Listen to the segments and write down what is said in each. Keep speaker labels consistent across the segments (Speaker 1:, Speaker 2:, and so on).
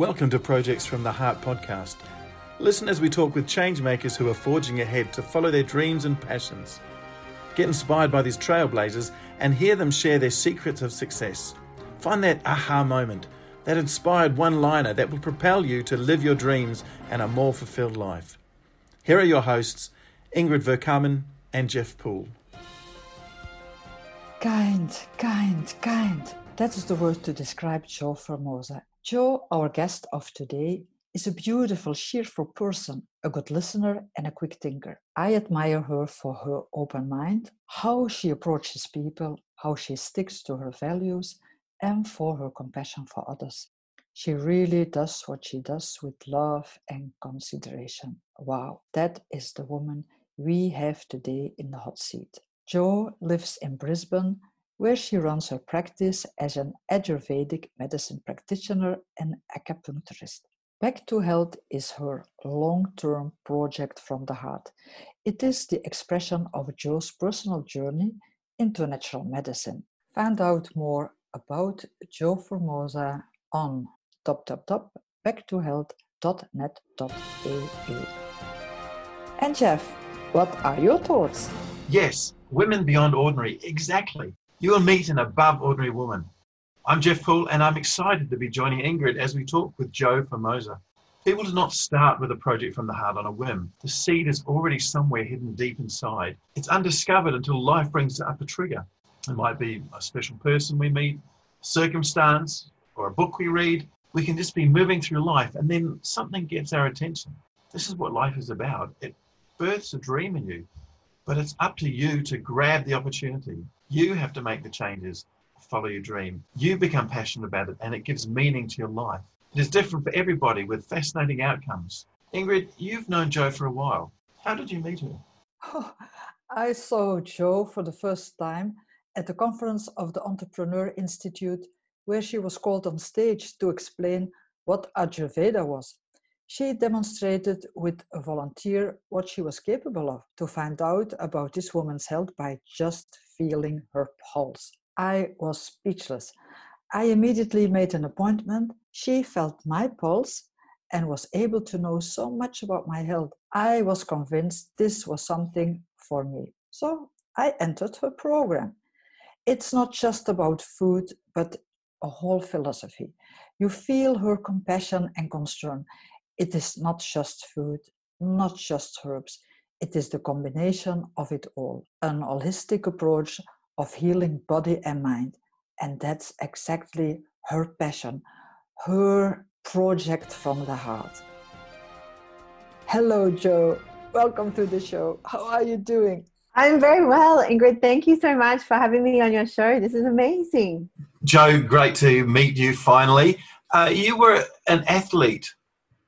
Speaker 1: Welcome to Projects from the Heart podcast. Listen as we talk with changemakers who are forging ahead to follow their dreams and passions. Get inspired by these trailblazers and hear them share their secrets of success. Find that aha moment, that inspired one liner that will propel you to live your dreams and a more fulfilled life. Here are your hosts, Ingrid Verkamen and Jeff Poole.
Speaker 2: Kind, kind, kind. That is the word to describe Jo Formosa Jo, our guest of today, is a beautiful, cheerful person, a good listener, and a quick thinker. I admire her for her open mind, how she approaches people, how she sticks to her values, and for her compassion for others. She really does what she does with love and consideration. Wow, that is the woman we have today in the hot seat. Jo lives in Brisbane where she runs her practice as an Ayurvedic medicine practitioner and acupuncturist. Back to Health is her long term project from the heart. It is the expression of Jo's personal journey into natural medicine. Find out more about Jo Formosa on top top top backtohealth.net.au. And Jeff, what are your thoughts?
Speaker 1: Yes, women beyond ordinary, exactly. You will meet an above ordinary woman. I'm Jeff Poole, and I'm excited to be joining Ingrid as we talk with Jo Formosa. People do not start with a project from the heart on a whim. The seed is already somewhere hidden deep inside. It's undiscovered until life brings up a trigger. It might be a special person we meet, circumstance, or a book we read. We can just be moving through life, and then something gets our attention. This is what life is about. It births a dream in you, but it's up to you to grab the opportunity you have to make the changes, follow your dream. You become passionate about it, and it gives meaning to your life. It is different for everybody with fascinating outcomes. Ingrid, you've known Jo for a while. How did you meet her?
Speaker 2: I saw Jo for the first time at the conference of the Entrepreneur Institute, where she was called on stage to explain what Ayurveda was. She demonstrated with a volunteer what she was capable of to find out about this woman's health by just feeling her pulse. I was speechless. I immediately made an appointment. She felt my pulse and was able to know so much about my health. I was convinced this was something for me. So I entered her program. It's not just about food, but a whole philosophy. You feel her compassion and concern. It is not just food, not just herbs. It is the combination of it all, an holistic approach of healing body and mind. And that's exactly her passion, her project from the heart. Hello, Jo. Welcome to the show. How are you doing?
Speaker 3: I'm very well, Ingrid. Thank you so much for having me on your show. This is amazing.
Speaker 1: Jo, great to meet you finally. Uh, you were an athlete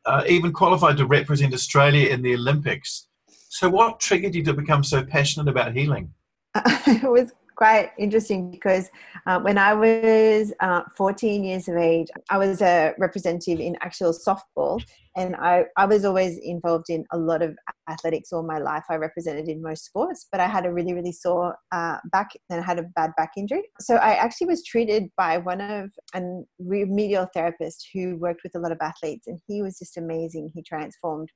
Speaker 1: uh, even qualified to represent Australia in the Olympics. So, what triggered you to become so passionate about healing?
Speaker 3: it was quite interesting because uh, when I was uh, 14 years of age, I was a representative in actual softball, and I, I was always involved in a lot of athletics all my life. I represented in most sports, but I had a really, really sore uh, back and I had a bad back injury. So I actually was treated by one of a remedial therapist who worked with a lot of athletes, and he was just amazing. He transformed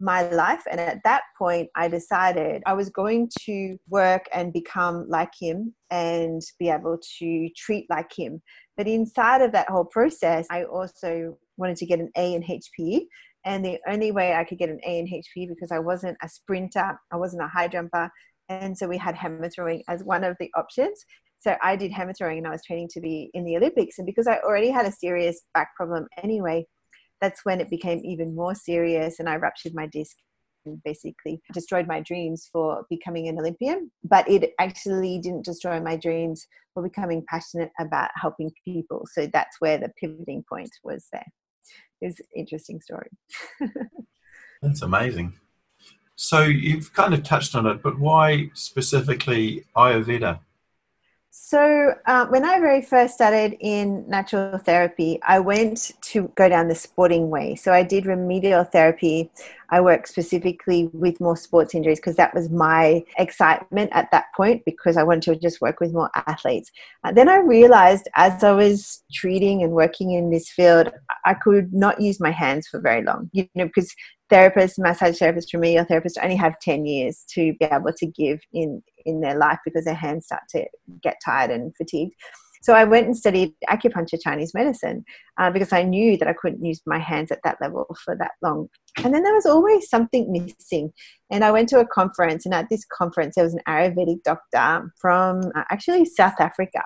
Speaker 3: my life. And at that point, I decided I was going to work and become like him and be able to treat like him. But inside of that whole process, I also wanted to get an A in HPE. And the only way I could get an A in HPE because I wasn't a sprinter, I wasn't a high jumper. And so we had hammer throwing as one of the options. So I did hammer throwing and I was training to be in the Olympics. And because I already had a serious back problem anyway, that's when it became even more serious and I ruptured my disc and basically destroyed my dreams for becoming an Olympian. But it actually didn't destroy my dreams for becoming passionate about helping people. So that's where the pivoting point was there. It's an interesting story.
Speaker 1: that's amazing. So you've kind of touched on it, but why specifically Ayurveda?
Speaker 3: So, uh, when I very first started in natural therapy, I went to go down the sporting way. So, I did remedial therapy. I worked specifically with more sports injuries because that was my excitement at that point because I wanted to just work with more athletes. Uh, then I realized as I was treating and working in this field, I could not use my hands for very long, you know, because therapists, massage therapists, remedial therapists only have 10 years to be able to give in, in their life because their hands start to get tired and fatigued. So I went and studied acupuncture Chinese medicine uh, because I knew that I couldn't use my hands at that level for that long. And then there was always something missing. And I went to a conference, and at this conference, there was an Ayurvedic doctor from uh, actually South Africa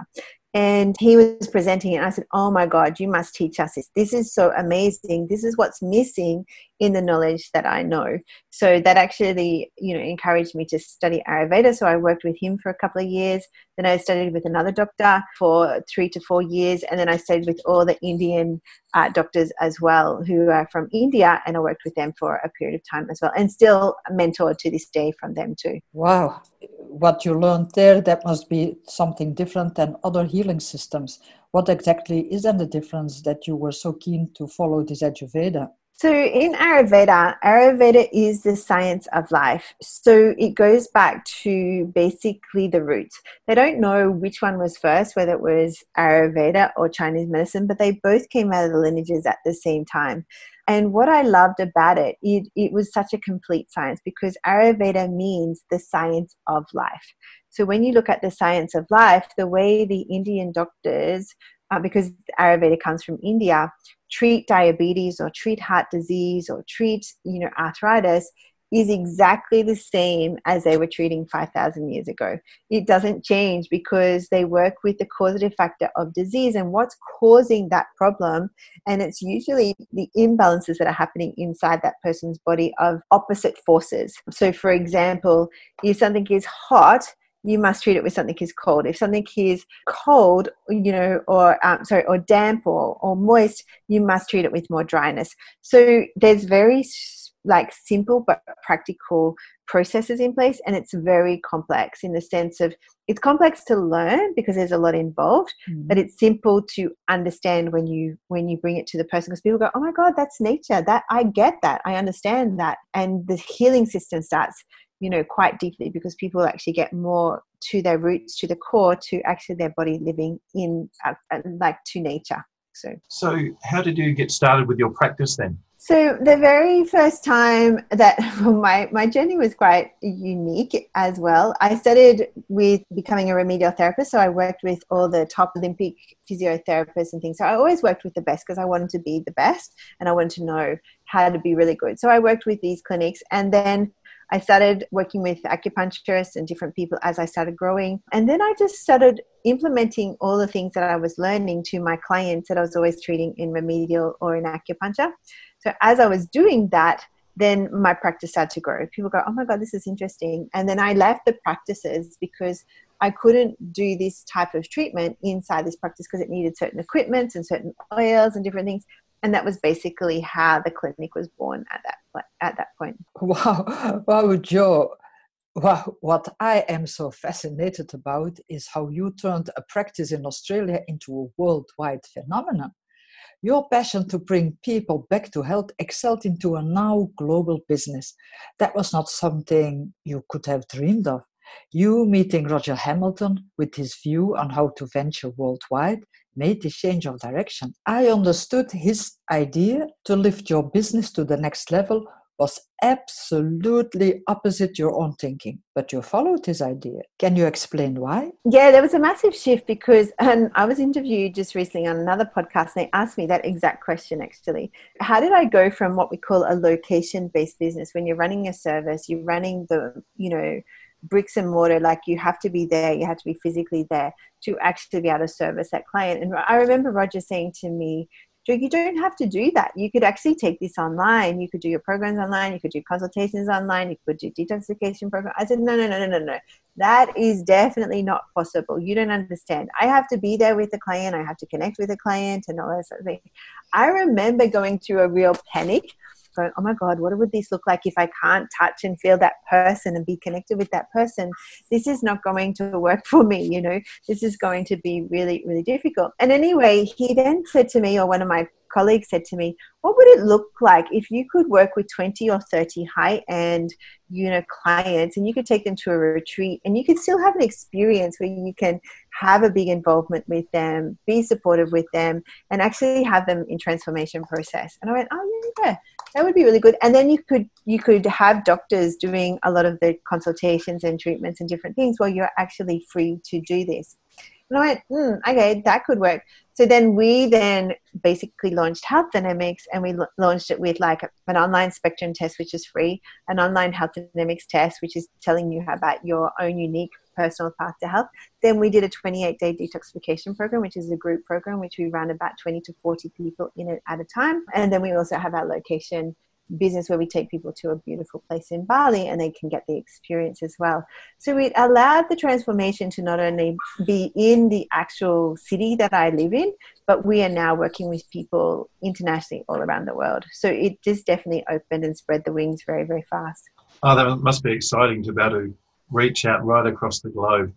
Speaker 3: and he was presenting it and i said oh my god you must teach us this. This is so amazing. This is what's missing in the knowledge that i know. So that actually you know encouraged me to study ayurveda. So i worked with him for a couple of years. Then i studied with another doctor for three to four years. And then i studied with all the indian uh, doctors as well who are from india. And i worked with them for a period of time as well and still mentored to this day from them too.
Speaker 2: Wow what you learned there, that must be something different than other healing systems. What exactly is then the difference that you were so keen to follow this Ayurveda?
Speaker 3: So in Ayurveda, Ayurveda is the science of life. So it goes back to basically the roots. They don't know which one was first, whether it was Ayurveda or Chinese medicine, but they both came out of the lineages at the same time. And what I loved about it, it, it was such a complete science because Ayurveda means the science of life. So when you look at the science of life, the way the Indian doctors, uh, because Ayurveda comes from India, treat diabetes or treat heart disease or treat you know arthritis is exactly the same as they were treating 5,000 years ago. It doesn't change because they work with the causative factor of disease and what's causing that problem. And it's usually the imbalances that are happening inside that person's body of opposite forces. So, for example, if something is hot, you must treat it with something is cold. If something is cold, you know, or um, sorry, or damp or, or moist, you must treat it with more dryness. So there's very like simple but practical processes in place and it's very complex in the sense of it's complex to learn because there's a lot involved mm. but it's simple to understand when you when you bring it to the person because people go oh my god that's nature that i get that i understand that and the healing system starts you know quite deeply because people actually get more to their roots to the core to actually their body living in uh, uh like to nature so
Speaker 1: so how did you get started with your practice then
Speaker 3: so the very first time that well, my my journey was quite unique as well. I started with becoming a remedial therapist, so I worked with all the top Olympic physiotherapists and things. So I always worked with the best because I wanted to be the best and I wanted to know how to be really good. So I worked with these clinics, and then I started working with acupuncturists and different people as I started growing. And then I just started implementing all the things that I was learning to my clients that I was always treating in remedial or in acupuncture. So as I was doing that, then my practice started to grow. People go, oh my God, this is interesting. And then I left the practices because I couldn't do this type of treatment inside this practice because it needed certain equipment and certain oils and different things. And that was basically how the clinic was born at that at that point.
Speaker 2: Wow, wow, Jo. Well, what I am so fascinated about is how you turned a practice in Australia into a worldwide phenomenon. Your passion to bring people back to health excelled into a now global business. That was not something you could have dreamed of. You meeting Roger Hamilton with his view on how to venture worldwide made this change of direction. I understood his idea to lift your business to the next level was absolutely opposite your own thinking, but you followed his idea. Can you explain why?
Speaker 3: Yeah, there was a massive shift because and I was interviewed just recently on another podcast and they asked me that exact question actually. How did I go from what we call a location based business when you're running a service, you're running the, you know, bricks and mortar, like you have to be there, you have to be physically there to actually be able to service that client. And I remember Roger saying to me, you don't have to do that. You could actually take this online. You could do your programs online. You could do consultations online. You could do detoxification program. I said, no, no, no, no, no, no. That is definitely not possible. You don't understand. I have to be there with the client. I have to connect with the client and all that sort of thing. I remember going through a real panic going, oh my God, what would this look like if I can't touch and feel that person and be connected with that person? This is not going to work for me, you know, this is going to be really, really difficult. And anyway, he then said to me, or one of my colleague said to me, What would it look like if you could work with 20 or 30 high end you know, clients and you could take them to a retreat and you could still have an experience where you can have a big involvement with them, be supportive with them, and actually have them in transformation process? And I went, Oh, yeah, yeah. That would be really good. And then you could you could have doctors doing a lot of the consultations and treatments and different things while you're actually free to do this. And I went, hmm, okay, that could work. So then we then basically launched Health Dynamics and we launched it with like an online spectrum test, which is free, an online health dynamics test, which is telling you about your own unique personal path to health. Then we did a 28 day detoxification program, which is a group program, which we run about 20 to 40 people in it at a time. And then we also have our location business where we take people to a beautiful place in Bali and they can get the experience as well. So it allowed the transformation to not only be in the actual city that I live in, but we are now working with people internationally all around the world. So it just definitely opened and spread the wings very, very fast.
Speaker 1: Oh, that must be exciting to be able to reach out right across the globe.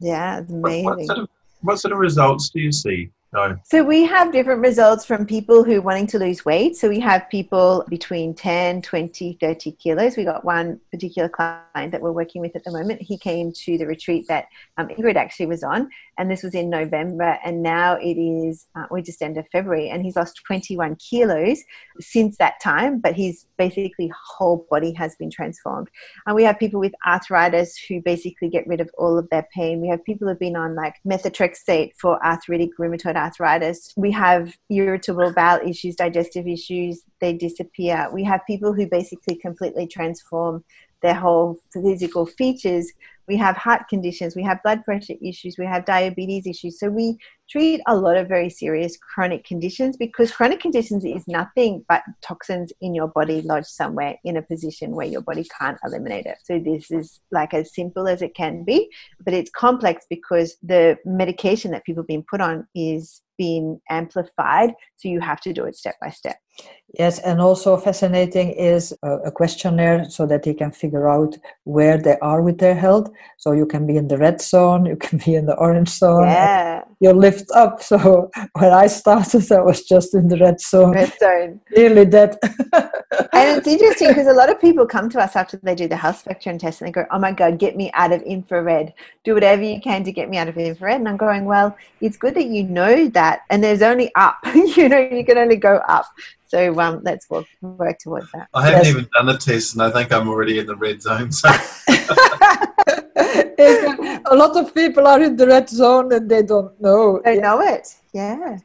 Speaker 3: Yeah, amazing.
Speaker 1: What, what, sort, of, what sort of results do you see no.
Speaker 3: So we have different results from people who are wanting to lose weight. So we have people between 10, 20, 30 kilos. We got one particular client that we're working with at the moment. He came to the retreat that um, Ingrid actually was on, and this was in November. And now it is, uh, we just ended February, and he's lost 21 kilos since that time, but his basically whole body has been transformed. And we have people with arthritis who basically get rid of all of their pain. We have people who've been on like methotrexate for arthritic rheumatoid arthritis. We have irritable bowel issues, digestive issues, they disappear. We have people who basically completely transform their whole physical features we have heart conditions, we have blood pressure issues, we have diabetes issues. So we treat a lot of very serious chronic conditions because chronic conditions is nothing but toxins in your body lodged somewhere in a position where your body can't eliminate it. So this is like as simple as it can be, but it's complex because the medication that people have been put on is being amplified. So you have to do it step by step.
Speaker 2: Yes, and also fascinating is a, questionnaire so that they can figure out where they are with their health. So you can be in the red zone, you can be in the orange zone.
Speaker 3: Yeah.
Speaker 2: You lift up. So when I started, I was just in the red zone.
Speaker 3: Red zone.
Speaker 2: Nearly dead.
Speaker 3: and it's interesting because a lot of people come to us after they do the health spectrum test and they go, "Oh my god, get me out of infrared. Do whatever you can to get me out of infrared." And I'm going, "Well, it's good that you know that, and there's only up. you know, you can only go up." So um, let's work, work towards that.
Speaker 1: I haven't yes. even done the test, and I think I'm already in the red zone. So.
Speaker 2: a lot of people are in the red zone and they don't know.
Speaker 3: They know it. Yeah.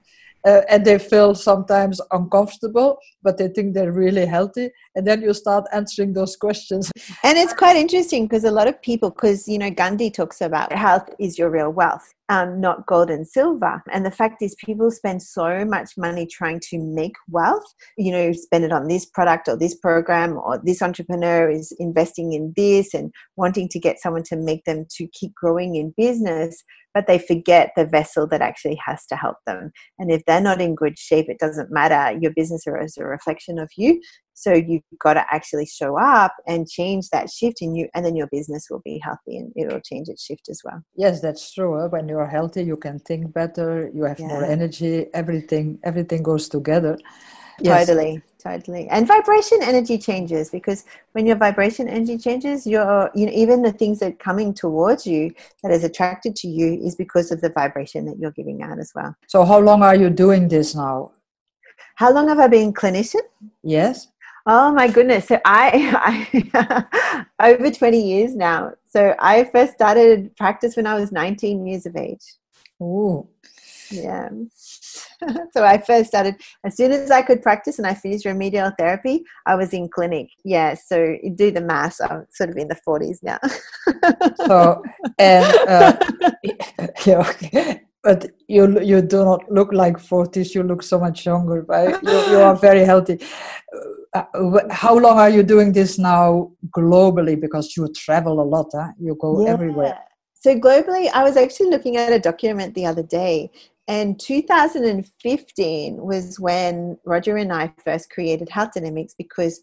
Speaker 2: Uh, and they feel sometimes uncomfortable, but they think they're really healthy. And then you start answering those questions.
Speaker 3: And it's quite interesting because a lot of people, because you know, Gandhi talks about health is your real wealth um, not gold and silver. And the fact is, people spend so much money trying to make wealth. You know, spend it on this product or this program, or this entrepreneur is investing in this and wanting to get someone to make them to keep growing in business. But they forget the vessel that actually has to help them. And if they're not in good shape, it doesn't matter. Your business is a reflection of you. So you've got to actually show up and change that shift in you, and then your business will be healthy and it'll change its shift as well.
Speaker 2: Yes, that's true. Eh? When you're healthy, you can think better. You have yeah. more energy. Everything, everything goes together.
Speaker 3: Yes. Totally, totally. And vibration energy changes because when your vibration energy changes, your you know even the things that are coming towards you that is attracted to you is because of the vibration that you're giving out as well.
Speaker 2: So how long are you doing this now?
Speaker 3: How long have I been clinician?
Speaker 2: Yes.
Speaker 3: Oh my goodness. So I, I over 20 years now. So I first started practice when I was 19 years of age.
Speaker 2: Oh.
Speaker 3: Yeah. so I first started as soon as I could practice and I finished remedial therapy, I was in clinic. Yeah, so do the math. I'm sort of in the 40s now.
Speaker 2: so, and uh, yeah, but you you do not look like 40s. You look so much younger. Right? You, you are very healthy uh, how long are you doing this now globally? Because you travel a lot, huh? you go yeah. everywhere.
Speaker 3: So globally, I was actually looking at a document the other day, And 2015 was when Roger and I first created Health Dynamics because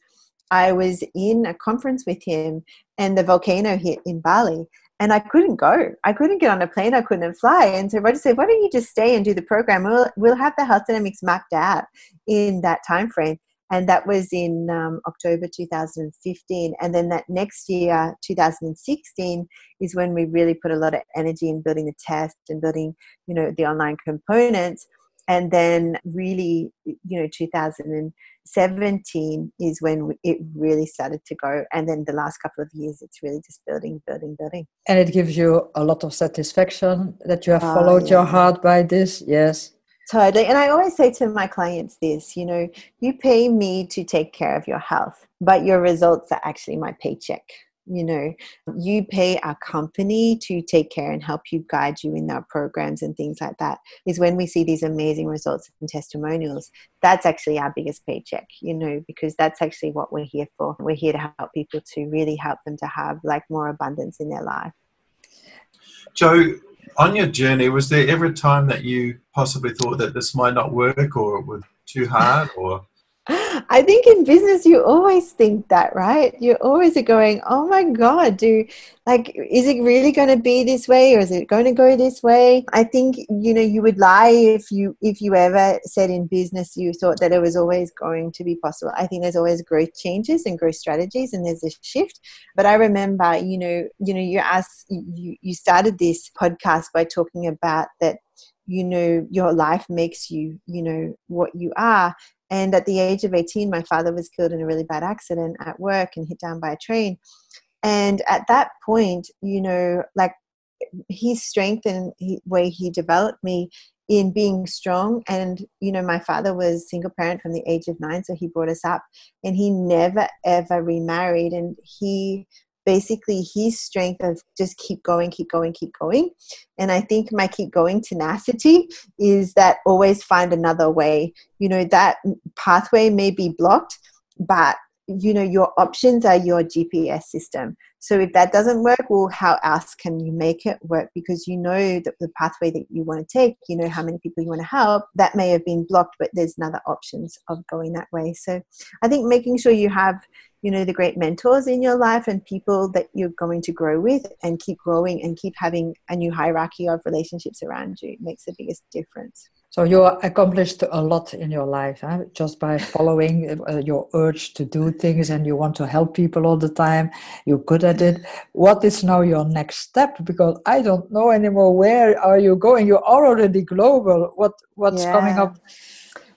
Speaker 3: I was in a conference with him and the volcano hit in Bali and I couldn't go. I couldn't get on a plane. I couldn't fly. And so Roger said, "Why don't you just stay and do the program? We'll we'll have the health dynamics mapped out in that time frame." And that was in um, October 2015. And then that next year, 2016, is when we really put a lot of energy in building the test and building, you know, the online components. And then really you know 2017 is when it really started to go and then the last couple of years it's really just building building building.
Speaker 2: And it gives you a lot of satisfaction that you have oh, followed yeah. your heart by this? Yes
Speaker 3: totally. And i always say to my clients this you know you pay me to take care of your health but your results are actually my paycheck. You know you pay our company to take care and help you guide you in our programs and things like that is when we see these amazing results and testimonials that's actually our biggest paycheck you know because that's actually what we're here for. We're here to help people to really help them to have like more abundance in their life.
Speaker 1: Jo on your journey was there ever a time that you possibly thought that this might not work or it was too hard or
Speaker 3: I think in business you always think that, right? You're always going, "Oh my god, do like is it really going to be this way or is it going to go this way?" I think you know you would lie if you if you ever said in business you thought that it was always going to be possible. I think there's always growth changes and growth strategies and there's a shift. But I remember, you know, you know, you asked you you started this podcast by talking about that you know your life makes you you know what you are and at the age of 18, my father was killed in a really bad accident at work and hit down by a train. And at that point, you know, like his strength and the way he developed me in being strong and you know my father was single parent from the age of nine so he brought us up and he never ever remarried and he basically his strength of just keep going, keep going, keep going. And I think my keep going tenacity is that always find another way. You know, that pathway may be blocked, but you know your options are your gps system so if that doesn't work well how else can you make it work because you know that the pathway that you want to take you know how many people you want to help that may have been blocked but there's another options of going that way so i think making sure you have you know the great mentors in your life and people that you're going to grow with and keep growing and keep having a new hierarchy of relationships around you makes the biggest difference.
Speaker 2: So you accomplished a lot in your life huh? just by following uh, your urge to do things and you want to help people all the time. You're good at it. What is now your next step? Because i don't know anymore where are you going. You're already global. What what's yeah. coming up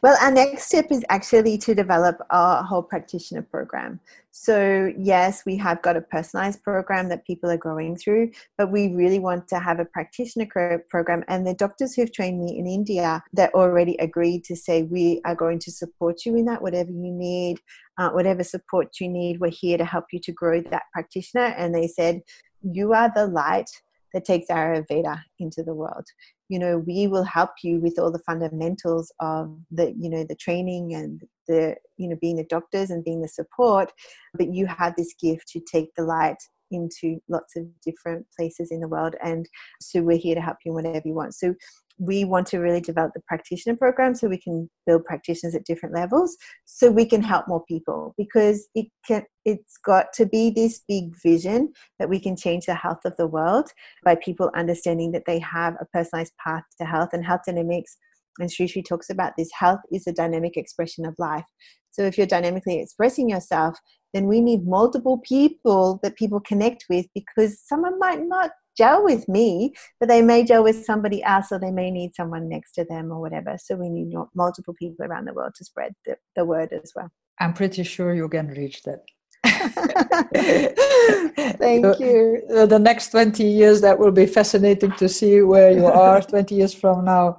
Speaker 3: well, our next step is actually to develop a whole practitioner program. So, yes, we have got a personalized program that people are going through, but we really want to have a practitioner program. And the doctors who've trained me in India that already agreed to say, We are going to support you in that, whatever you need, uh, whatever support you need, we're here to help you to grow that practitioner. And they said, You are the light that takes Ayurveda into the world you know we will help you with all the fundamentals of the you know the training and the you know being the doctors and being the support but you have this gift to take the light into lots of different places in the world and so we're here to help you whenever you want. So we want to really develop the practitioner program so we can build practitioners at different levels so we can help more people because it can it's got to be this big vision that we can change the health of the world by people understanding that they have a personalized path to health and health dynamics and Sri Sri talks about this health is a dynamic expression of life. So if you're dynamically expressing yourself, then we need multiple people that people connect with because someone might not gel with me, but they may gel with somebody else or they may need someone next to them or whatever. So we need multiple people around the world to spread the, the word as well.
Speaker 2: I'm pretty sure you can reach that.
Speaker 3: Thank you.
Speaker 2: The next 20 years, that will be fascinating to see where you are 20 years from now.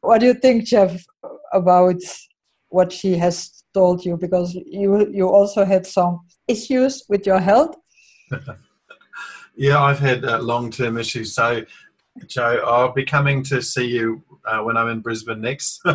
Speaker 2: What do you think, Jeff, about what she has told you? Because you you also had some issues with your health.
Speaker 1: Yeah, I've had uh, long term issues. So, Jo, I'll be coming to see you uh, when I'm in Brisbane next. ah.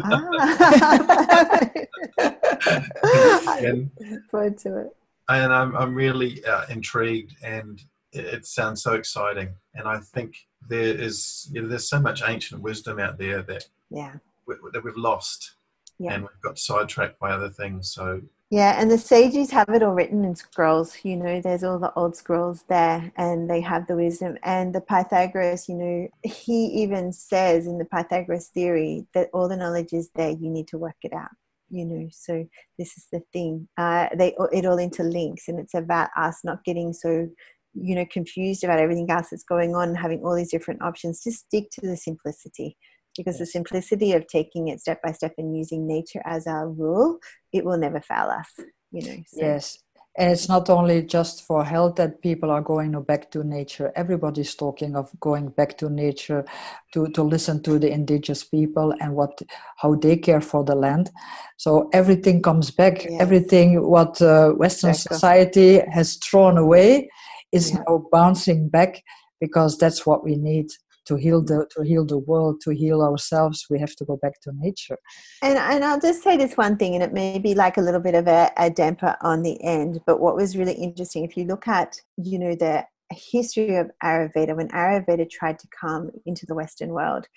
Speaker 3: and, forward to it.
Speaker 1: And I'm, I'm really uh, intrigued, and it, it sounds so exciting. And I think there is you know, there's so much ancient wisdom out there that
Speaker 3: yeah
Speaker 1: we, that we've lost,
Speaker 3: Yeah.
Speaker 1: and we've got sidetracked by other things. So
Speaker 3: Yeah, and the sages have it all written in scrolls. You know, there's all the old scrolls there, and they have the wisdom. And the Pythagoras, you know, he even says in the Pythagoras theory that all the knowledge is there. You need to work it out. You know, so this is the thing. Uh, they it all interlinks, and it's about us not getting so you know confused about everything else that's going on having all these different options just stick to the simplicity because the simplicity of taking it step by step and using nature as our rule it will never fail us you know so.
Speaker 2: Yes. And it's not only just for health that people are going back to nature. Everybody's talking of going back to nature to, to listen to the indigenous people and what how they care for the land. So everything comes back.
Speaker 3: Yes.
Speaker 2: Everything what uh, Western
Speaker 3: Exactly.
Speaker 2: society has thrown away is
Speaker 3: Yeah.
Speaker 2: now bouncing back because that's what we need to heal the to heal the world, to heal ourselves. We have to go back to nature.
Speaker 3: And, and I'll just say this one thing, and it may be like a little bit of a, a damper on the end, but what was really interesting, if you look at, you know, the history of Ayurveda, when Ayurveda tried to come into the Western world,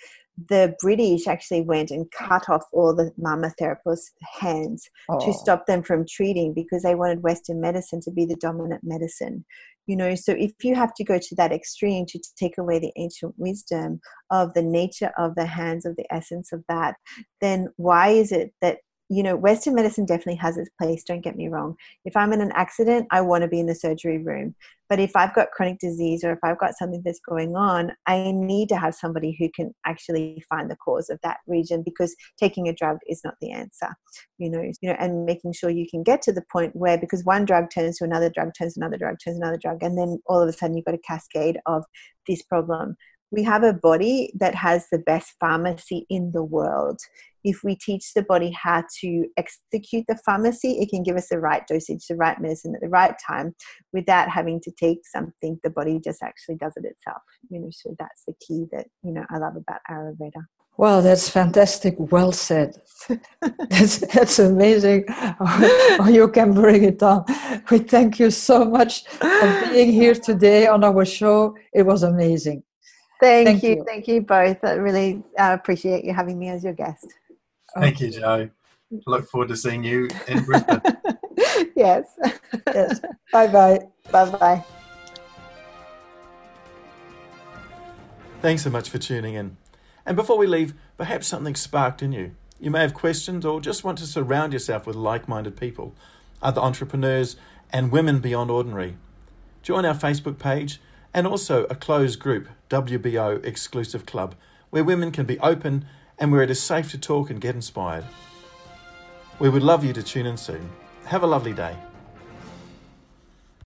Speaker 3: the British actually went and cut off all the marma therapists' hands to
Speaker 2: Oh,
Speaker 3: stop them from treating because they wanted Western medicine to be the dominant medicine. You know, so if you have to go to that extreme to take away the ancient wisdom of the nature of the hands, of the essence of that, then why is it that you know western medicine definitely has its place don't get me wrong. If i'm in an accident i want to be in the surgery room. But if i've got chronic disease or if i've got something that's going on i need to have somebody who can actually find the cause of that region because taking a drug is not the answer you know you know and making sure you can get to the point where because one drug turns to another drug turns to another drug turns to another drug and then all of a sudden you've got a cascade of this problem we have a body that has the best pharmacy in the world. If we teach the body how to execute the pharmacy, it can give us the right dosage, the right medicine at the right time without having to take something. The body just actually does it itself. You know, so that's the key that, you know, I love about Ayurveda.
Speaker 2: Well, that's fantastic. Well said. that's that's amazing how oh, you can bring it on. We thank you so much for being here today on our show. It was amazing.
Speaker 3: Thank,
Speaker 2: Thank
Speaker 3: you.
Speaker 2: you.
Speaker 3: Thank you both. I really uh, appreciate you having me as your guest.
Speaker 1: thank you, Jo. Look forward to seeing you in Brisbane.
Speaker 3: yes.
Speaker 2: Yes. Bye bye.
Speaker 3: bye bye.
Speaker 4: Thanks so much for tuning in. And before we leave, perhaps something sparked in you. You may have questions or just want to surround yourself with like minded people, other entrepreneurs, and women beyond ordinary. Join our Facebook page and also a closed group, WBO Exclusive Club, where women can be open and where it is safe to talk and get inspired. We would love you to tune in soon. Have a lovely day.